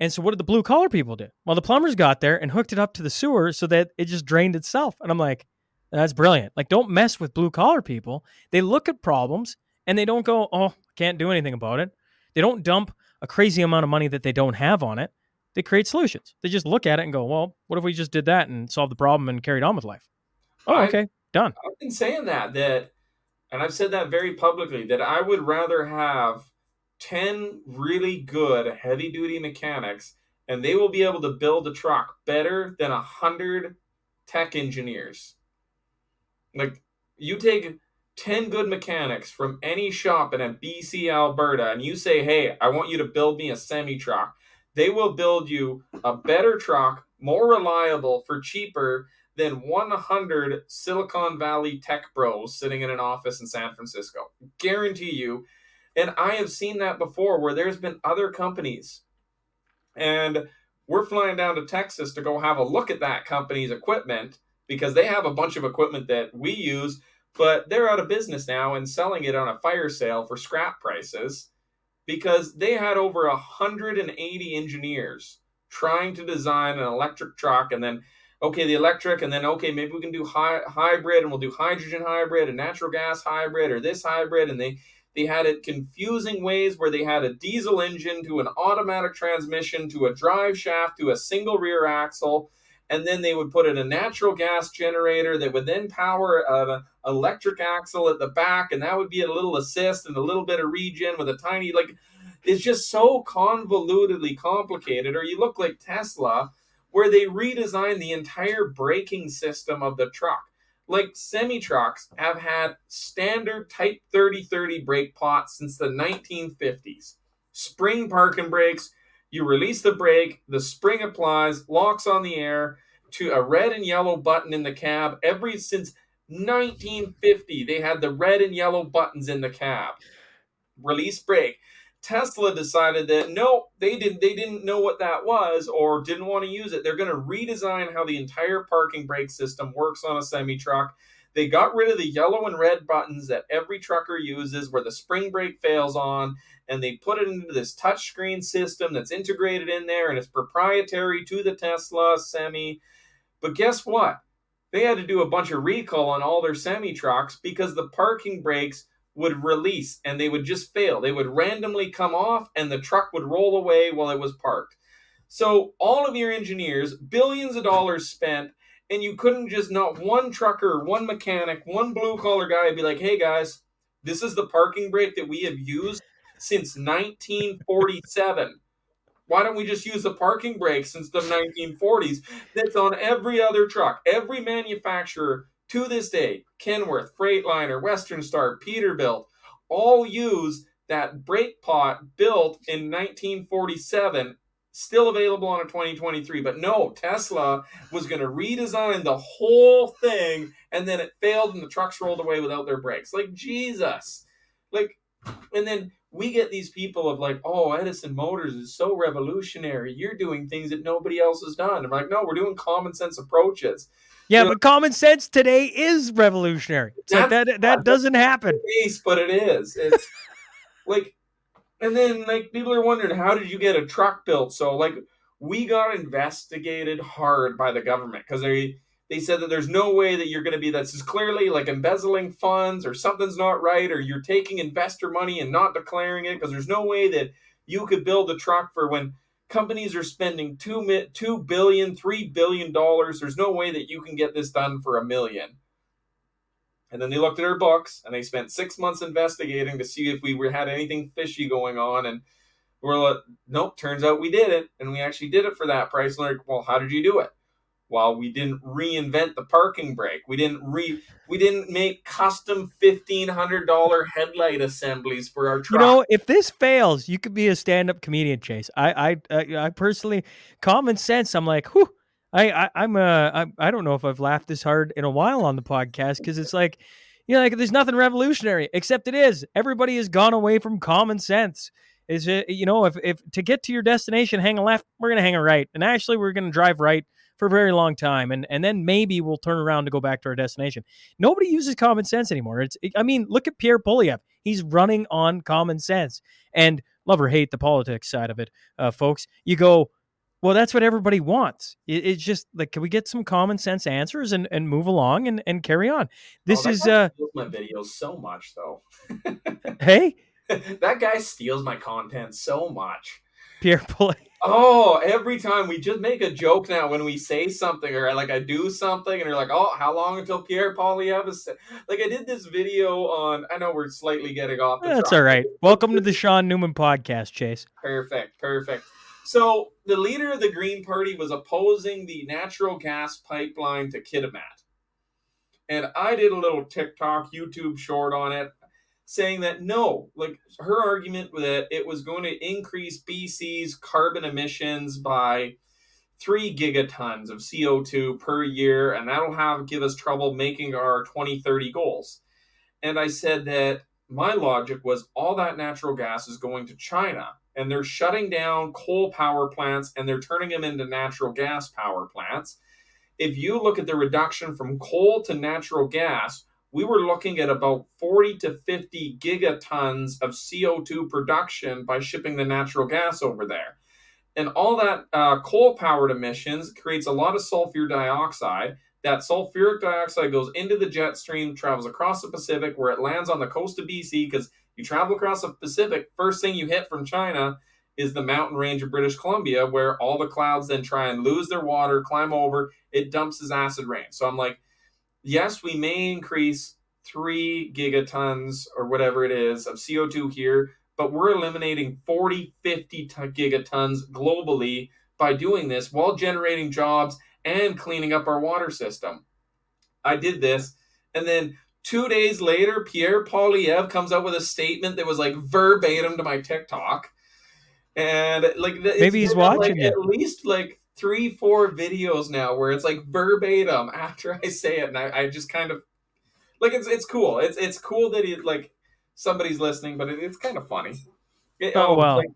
And so what did the blue collar people do? Well, the plumbers got there and hooked it up to the sewer so that it just drained itself. And I'm like, that's brilliant. Like, don't mess with blue collar people. They look at problems and they don't go, oh, can't do anything about it. They don't dump a crazy amount of money that they don't have on it. They create solutions. They just look at it and go, well, what if we just did that and solved the problem and carried on with life? Oh, okay. Done. I've been saying that that, and I've said that very publicly that I would rather have ten really good heavy duty mechanics, and they will be able to build a truck better than a hundred tech engineers. Like you take 10 good mechanics from any shop in a BC, Alberta, and you say, hey, I want you to build me a semi truck, they will build you a better truck, more reliable, for cheaper than 100 Silicon Valley tech bros sitting in an office in San Francisco. Guarantee you. And I have seen that before where there's been other companies and we're flying down to Texas to go have a look at that company's equipment because they have a bunch of equipment that we use, but they're out of business now and selling it on a fire sale for scrap prices because they had over 180 engineers trying to design an electric truck and then okay, the electric, and then okay, maybe we can do hy- hybrid, and we'll do hydrogen hybrid and natural gas hybrid or this hybrid, and they they had it confusing ways where they had a diesel engine to an automatic transmission to a drive shaft to a single rear axle and then they would put in a natural gas generator that would then power an electric axle at the back and that would be a little assist and a little bit of regen with a tiny like it's just so convolutedly complicated or you look like tesla where they redesigned the entire braking system of the truck. Like semi trucks have had standard Type 3030 brake pots since the 1950s. Spring parking brakes, you release the brake, the spring applies, locks on the air to a red and yellow button in the cab. Every since 1950, they had the red and yellow buttons in the cab. Release brake. Tesla decided that no, they didn't they didn't know what that was or didn't want to use it. They're going to redesign how the entire parking brake system works on a semi truck. They got rid of the yellow and red buttons that every trucker uses where the spring brake fails on and they put it into this touchscreen system that's integrated in there and it's proprietary to the Tesla semi. But guess what? they had to do a bunch of recall on all their semi trucks because the parking brakes would release and they would just fail. They would randomly come off and the truck would roll away while it was parked. So all of your engineers, billions of dollars spent, and you couldn't just not one trucker, one mechanic, one blue collar guy be like, "Hey guys, this is the parking brake that we have used since 1947. Why don't we just use the parking brake since the 1940s that's on every other truck? Every manufacturer to this day, Kenworth, Freightliner, Western Star, Peterbilt, all use that brake pot built in 1947 still available on a 2023 but no tesla was going to redesign the whole thing and then it failed and the trucks rolled away without their brakes like jesus like and then we get these people of like oh edison motors is so revolutionary you're doing things that nobody else has done i'm like no we're doing common sense approaches Yeah, but common sense today is revolutionary. Like that that doesn't happen. case, but it is. It's like, and then like people are wondering, how did you get a truck built? So like, we got investigated hard by the government because they they said that there's no way that you're going to be this is clearly like embezzling funds or something's not right or you're taking investor money and not declaring it because there's no way that you could build a truck for when companies are spending two two billion three billion dollars there's no way that you can get this done for a million and then they looked at our books and they spent six months investigating to see if we were, had anything fishy going on. And we're like, nope, turns out we did it. And we actually did it for that price. And like, well, how did you do it? Well, we didn't reinvent the parking brake. We didn't re we didn't make custom fifteen hundred dollar headlight assemblies for our truck. You know, if this fails, you could be a stand-up comedian, Chace. I, I, I, I personally, common sense. I'm like, whew. I, I, I'm, uh, I, I don't know if I've laughed this hard in a while on the podcast because it's like, you know, like there's nothing revolutionary except it is. Everybody has gone away from common sense. Is it, you know, if, if to get to your destination, hang a left, we're gonna hang a right, and actually we're gonna drive right for a very long time, and and then maybe we'll turn around to go back to our destination. Nobody uses common sense anymore. It's, I mean, look at Pierre Poilievre. He's running on common sense, and love or hate the politics side of it, uh, folks. You go, well, that's what everybody wants. It, it's just like, can we get some common sense answers and, and move along and, and carry on? This Oh, is, uh, my videos so much though. hey, that guy steals my content so much. Pierre Poilievre. Oh, every time we just make a joke now when we say something or like I do something and you're like, oh, how long until Pierre Poilievre is like I did this video on I know we're slightly getting off That's track. all right. Welcome to the Shaun Newman podcast, Chace. Perfect, perfect. So the leader of the Green Party was opposing the natural gas pipeline to Kitimat. And I did a little TikTok, YouTube short on it, saying that no, like her argument that it was going to increase BC's carbon emissions by three gigatons of CO2 per year, and that'll have give us trouble making our 2030 goals. And I said that my logic was all that natural gas is going to China and they're shutting down coal power plants and they're turning them into natural gas power plants. If you look at the reduction from coal to natural gas, we were looking at about 40 to 50 gigatons of CO2 production by shipping the natural gas over there. And all that uh, coal powered emissions creates a lot of sulfur dioxide. That sulfuric dioxide goes into the jet stream, travels across the Pacific, where it lands on the coast of BC because you travel across the Pacific, first thing you hit from China is the mountain range of British Columbia, where all the clouds then try and lose their water, climb over, it dumps as acid rain. So I'm like, yes, we may increase three gigatons or whatever it is of CO2 here, but we're eliminating 40, 50 t- gigatons globally by doing this while generating jobs and cleaning up our water system. I did this, and then Two days later, Pierre Poilievre comes out with a statement that was like verbatim to my TikTok, and like Maybe he's been, like, watching it. at least like three, four videos now where it's like verbatim after I say it, and I, I just kind of like it's it's cool. It's it's cool that he like somebody's listening, but it, it's kind of funny. It- Oh, oh well. like,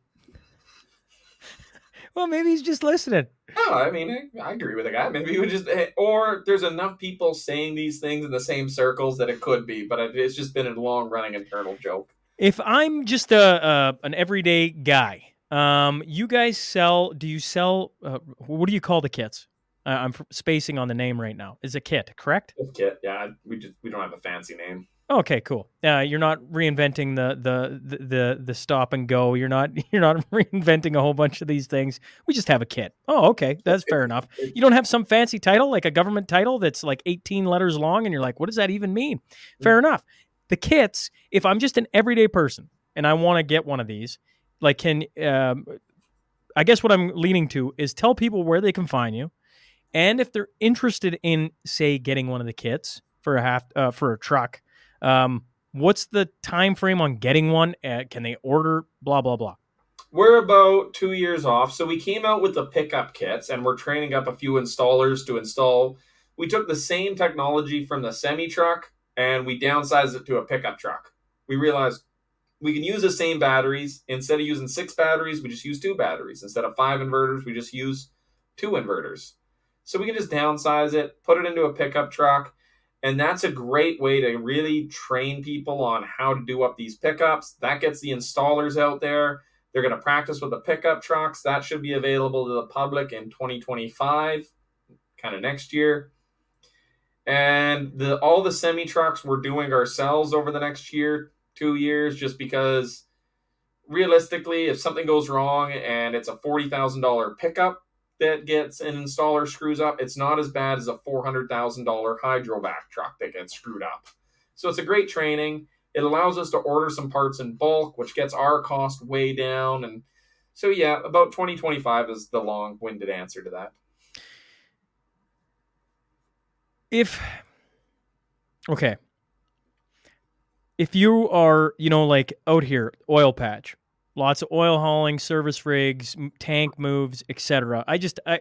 Well, maybe he's just listening. no, I mean, I, I agree with the guy. Maybe he would just, eh, or there's enough people saying these things in the same circles that it could be, but it's just been a long running internal joke. If I'm just a, uh, an everyday guy, um, you guys sell? Do you sell? Uh, what do you call the kits? Uh, I'm spacing on the name right now. Is a kit, correct? It's kit, yeah. We just we don't have a fancy name. Okay, cool. Uh, you're not reinventing the, the the the the stop and go. You're not you're not reinventing a whole bunch of these things. We just have a kit. Oh, okay, that's fair enough. You don't have some fancy title like a government title that's like 18 letters long, and you're like, what does that even mean? Fair enough. The kits. If I'm just an everyday person and I want to get one of these, like, can um, I guess what I'm leaning to is tell people where they can find you, and if they're interested in, say, getting one of the kits for a half uh, for a truck um, what's the time frame on getting one? Uh, can they order? Blah blah blah. We're about two years off, so we came out with the pickup kits, and we're training up a few installers to install. We took the same technology from the semi truck and we downsized it to a pickup truck. We realized we can use the same batteries. Instead of using six batteries, we just use two batteries. Instead of five inverters, we just use two inverters. So we can just downsize it, put it into a pickup truck, and that's a great way to really train people on how to do up these pickups. That gets the installers out there. They're going to practice with the pickup trucks. That should be available to the public in 2025, kind of next year. And the all the semi trucks we're doing ourselves over the next year, two years, just because realistically, if something goes wrong and it's a forty thousand dollar pickup, that gets an installer screws up, it's not as bad as a $400,000 hydrovac truck that gets screwed up. So it's a great training. It allows us to order some parts in bulk, which gets our cost way down. And so, yeah, about 2025 is the long winded answer to that. If, okay, if you are, you know, like out here, oil patch, lots of oil hauling, service rigs, tank moves, etc. I just I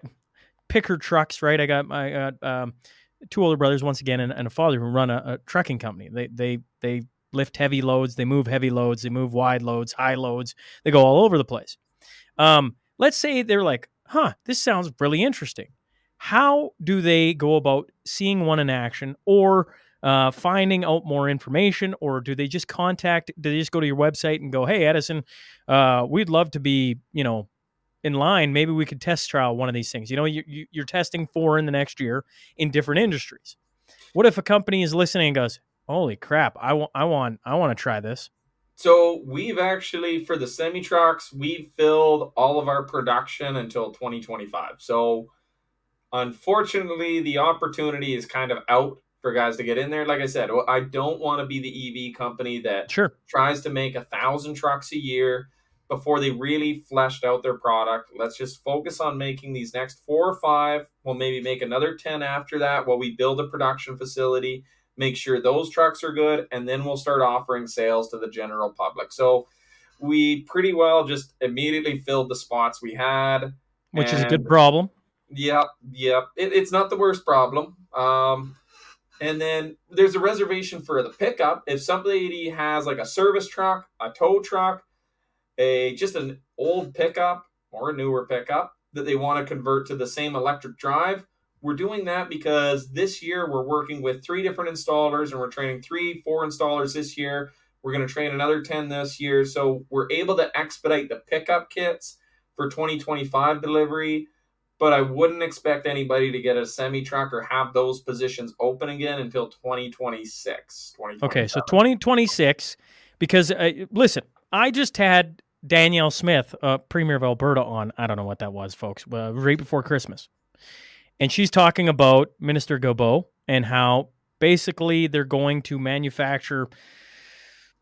picker trucks, right? I got my got um, two older brothers once again and, and a father who run a, a, trucking company. They they they lift heavy loads, they move heavy loads, they move wide loads, high loads. They go all over the place. Um, let's say they're like, "Huh, this sounds really interesting." How do they go about seeing one in action or uh, finding out more information, or do they just contact? Do they just go to your website and go, "Hey, Edison, uh, we'd love to be, you know, in line. Maybe we could test trial one of these things." You know, you, you, you're testing four in the next year in different industries. What if a company is listening and goes, "Holy crap! I want, I want, I want to try this." So we've actually for the semi trucks, we've filled all of our production until 2025. So unfortunately, the opportunity is kind of out for guys to get in there. Like I said, I don't want to be the EV company that sure. tries to make a thousand trucks a year before they really fleshed out their product. Let's just focus on making these next four or five. We'll maybe make another 10 after that while we build a production facility, make sure those trucks are good, and then we'll start offering sales to the general public. So we pretty well just immediately filled the spots we had. Which is a good problem. Yep, yep. It, it's not the worst problem. Um, and then there's a reservation for the pickup. If somebody has like a service truck, a tow truck, a just an old pickup or a newer pickup that they want to convert to the same electric drive, we're doing that because this year we're working with three different installers and we're training three, four installers this year. We're going to train another 10 this year. So we're able to expedite the pickup kits for 2025 delivery but I wouldn't expect anybody to get a semi truck or have those positions open again until 2026. Okay, so 2026, because uh, listen, I just had Danielle Smith, uh, Premier of Alberta, on. I don't know what that was, folks, uh, right before Christmas. And she's talking about Minister Guilbeault and how basically they're going to manufacture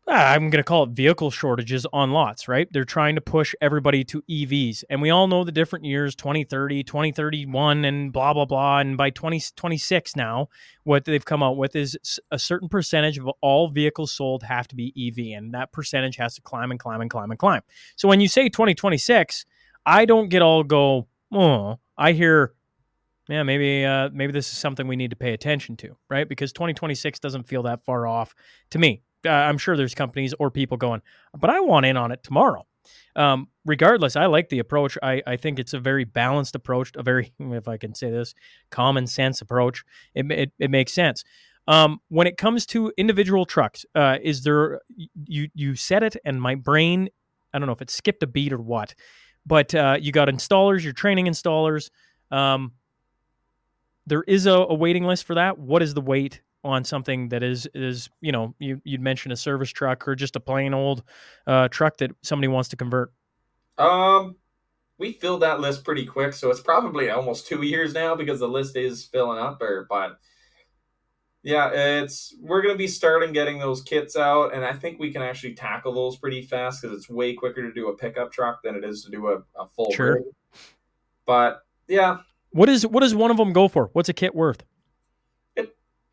I'm going to call it vehicle shortages on lots, right? They're trying to push everybody to EVs. And we all know the different years 2030, 2031, and blah, blah, blah. And by 2026 now, what they've come out with is a certain percentage of all vehicles sold have to be EV. And that percentage has to climb and climb and climb and climb. So when you say 2026, I don't get all go, oh, I hear yeah, maybe uh, maybe this is something we need to pay attention to, right? Because 2026 doesn't feel that far off to me uh, I'm sure there's companies or people going, but I want in on it tomorrow. Um, regardless, I like the approach. I, I think it's a very balanced approach, a very, if I can say this, common sense approach. It, it, it makes sense. Um, when it comes to individual trucks, uh, is there, you, you said it and my brain, I don't know if it skipped a beat or what, but uh, you got installers, you're training installers. Um, there is a, a waiting list for that. What is the wait on something that is is you know you you'd mentioned a service truck or just a plain old uh, truck that somebody wants to convert? Um, we filled that list pretty quick, so it's probably almost two years now because the list is filling up. Or, but yeah, it's we're gonna be starting getting those kits out, and I think we can actually tackle those pretty fast because it's way quicker to do a pickup truck than it is to do a, a full. Sure. rig. But yeah, What is what does one of them go for? What's a kit worth?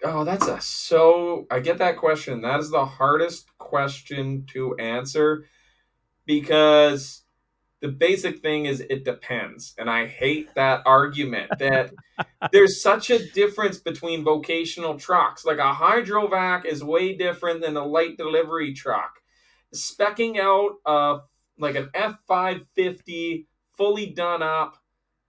Oh, that's a so I get that question. That is the hardest question to answer because the basic thing is it depends. And I hate that argument that there's such a difference between vocational trucks. Like a hydrovac is way different than a light delivery truck. Specking out a like an F550 fully done up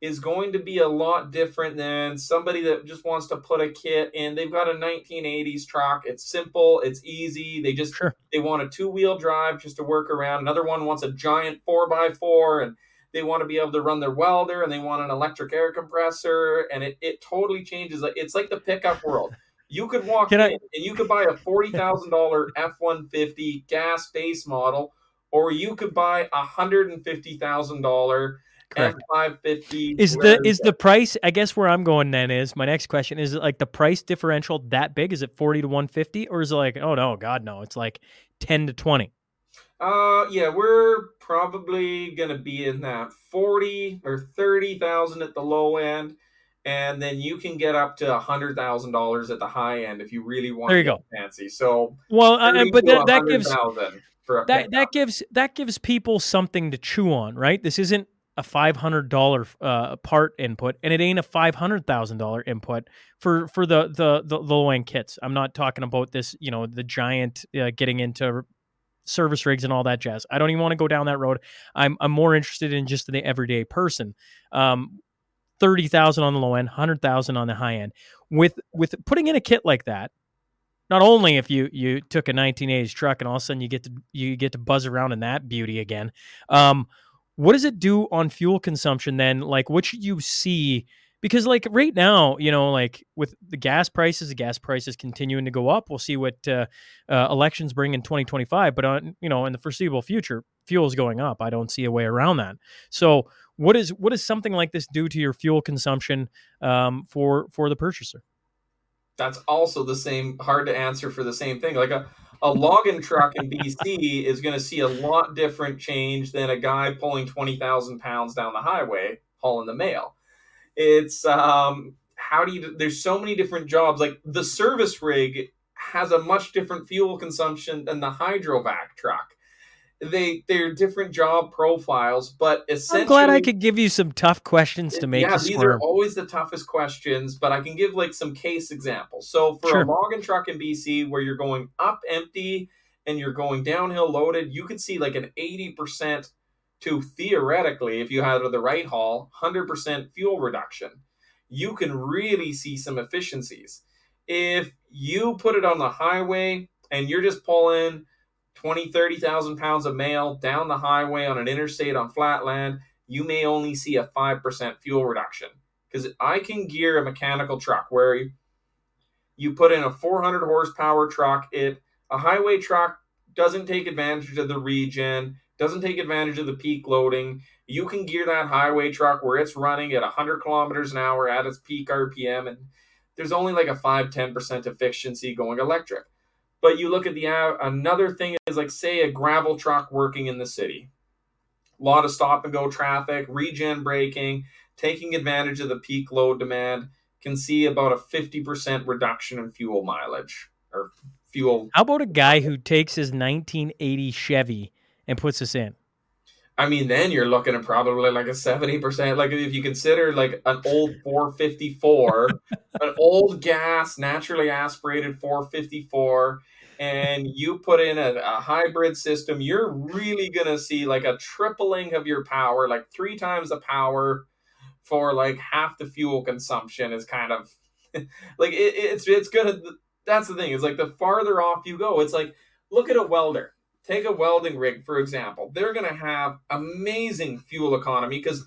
is going to be a lot different than somebody that just wants to put a kit in. They've got a 1980s truck. It's simple, it's easy. They just Sure. they want a two-wheel drive just to work around. Another one wants a giant 4x4 and they want to be able to run their welder and they want an electric air compressor and it, it totally changes. It's like the pickup world. You could walk Can in I- and you could buy a $40,000 F-150 gas base model or you could buy a $150,000 Correct. F550. Is the is the price? I guess where I'm going then is my next question is it like the price differential that big? Is it forty to one fifty, or is it like oh no, God no, it's like ten to twenty? Uh, yeah, we're probably gonna be in that forty or thirty thousand at the low end, and then you can get up to a hundred thousand dollars at the high end if you really want. There you to get fancy. So, Well, 30 but that, that gives 100,000 for a that pickup. that gives that gives people something to chew on, right? This isn't a five hundred dollar uh, part input, and it ain't a five hundred thousand dollar input for for the the the low end kits. I'm not talking about this, you know, the giant uh, getting into service rigs and all that jazz. I don't even want to go down that road. I'm I'm more interested in just the everyday person. Um, thirty thousand on the low end, hundred thousand on the high end. With with putting in a kit like that, not only if you you took a 1980s truck and all of a sudden you get to you get to buzz around in that beauty again. Um, what does it do on fuel consumption then? Like, what should you see? Because like right now, you know, like with the gas prices, the gas prices continuing to go up. We'll see what uh, uh, elections bring in 2025. But on you know, in the foreseeable future, fuel is going up. I don't see a way around that. So, what is what does something like this do to your fuel consumption um, for for the purchaser? that's also the same hard to answer for the same thing. Like a a logging truck in BC is going to see a lot different change than a guy pulling twenty thousand pounds down the highway hauling the mail. It's um, how do you? There's so many different jobs. Like the service rig has a much different fuel consumption than the hydrovac truck. They they're different job profiles, but essentially, I'm glad I could give you some tough questions to make yeah, these squirm. are always the toughest questions, but I can give like some case examples. So for Sure. a logging truck in BC where you're going up empty and you're going downhill loaded, you could see like an 80% to theoretically, if you had the right haul, 100% fuel reduction. You can really see some efficiencies. If you put it on the highway and you're just pulling 20, 30,000 pounds of mail down the highway on an interstate on flat land, you may only see a 5% fuel reduction. Because I can gear a mechanical truck where you, you put in a 400 horsepower truck. It A highway truck doesn't take advantage of the regen, doesn't take advantage of the peak loading. You can gear that highway truck where it's running at 100 kilometers an hour at its peak RPM, and there's only like a 5 10% efficiency going electric. But you look at the uh, another thing is like say a gravel truck working in the city. A lot of stop and go traffic, regen braking, taking advantage of the peak load demand can see about a 50% reduction in fuel mileage or fuel. How about a guy who takes his 1980 Chevy and puts this in? I mean, then you're looking at probably like a 70%. Like if you consider like an old 454, an old gas, naturally aspirated 454, and you put in a, a hybrid system, you're really to see like a tripling of your power, like three times the power for like half the fuel consumption is kind of like it, it's it's gonna that's the thing is like the farther off you go it's like look at a welder take a welding rig for example they're gonna have amazing fuel economy because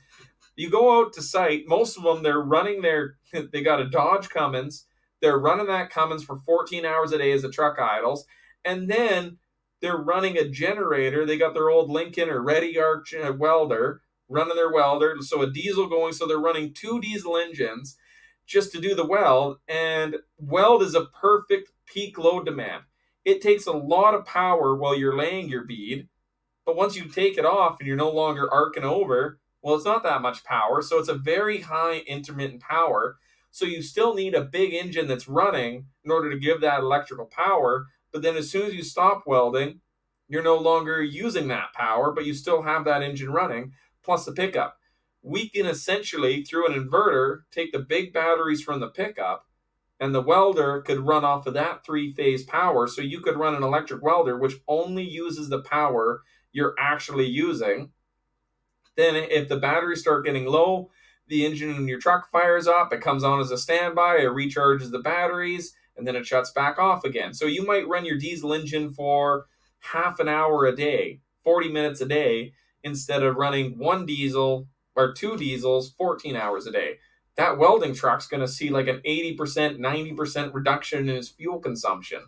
You go out to site, most of them they're running their they got a Dodge Cummins. They're running that Cummins for 14 hours a day as the truck idles, and then they're running a generator. They got their old Lincoln or Ready Arc uh, welder running their welder, so a diesel going. So they're running two diesel engines just to do the weld, and weld is a perfect peak load demand. It takes a lot of power while you're laying your bead, but once you take it off and you're no longer arcing over, well, it's not that much power. So it's a very high intermittent power. So you still need a big engine that's running in order to give that electrical power. But then as soon as you stop welding, you're no longer using that power, but you still have that engine running plus the pickup. We can essentially, through an inverter, take the big batteries from the pickup and the welder could run off of that three phase power. So you could run an electric welder, which only uses the power you're actually using. Then, if the batteries start getting low, the engine in your truck fires up, it comes on as a standby, it recharges the batteries, and then it shuts back off again. So you might run your diesel engine for half an hour a day, 40 minutes a day, instead of running one diesel or two diesels 14 hours a day that welding truck's going to see like an 80%, 90% reduction in its fuel consumption.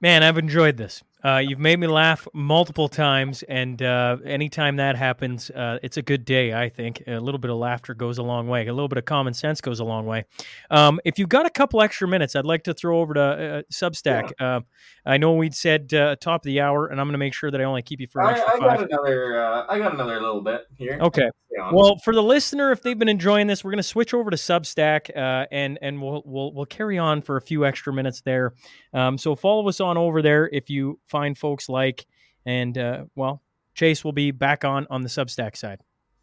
Man, I've enjoyed this. Uh, you've made me laugh multiple times, and uh, anytime that happens, uh, it's a good day. I think a little bit of laughter goes a long way. A little bit of common sense goes a long way. Um, if you've got a couple extra minutes, I'd like to throw over to uh, Substack. Yeah. Um, I know we'd said uh, top of the hour, and I'm going to make sure that I only keep you for. I, I got another. Uh, I got another little bit here. Okay. Well, for the listener, if they've been enjoying this, we're going to switch over to Substack, and and we'll we'll we'll carry on for a few extra minutes there. Um, so follow us on over there if you find folks like. And uh, well, Chace will be back on on the Substack side.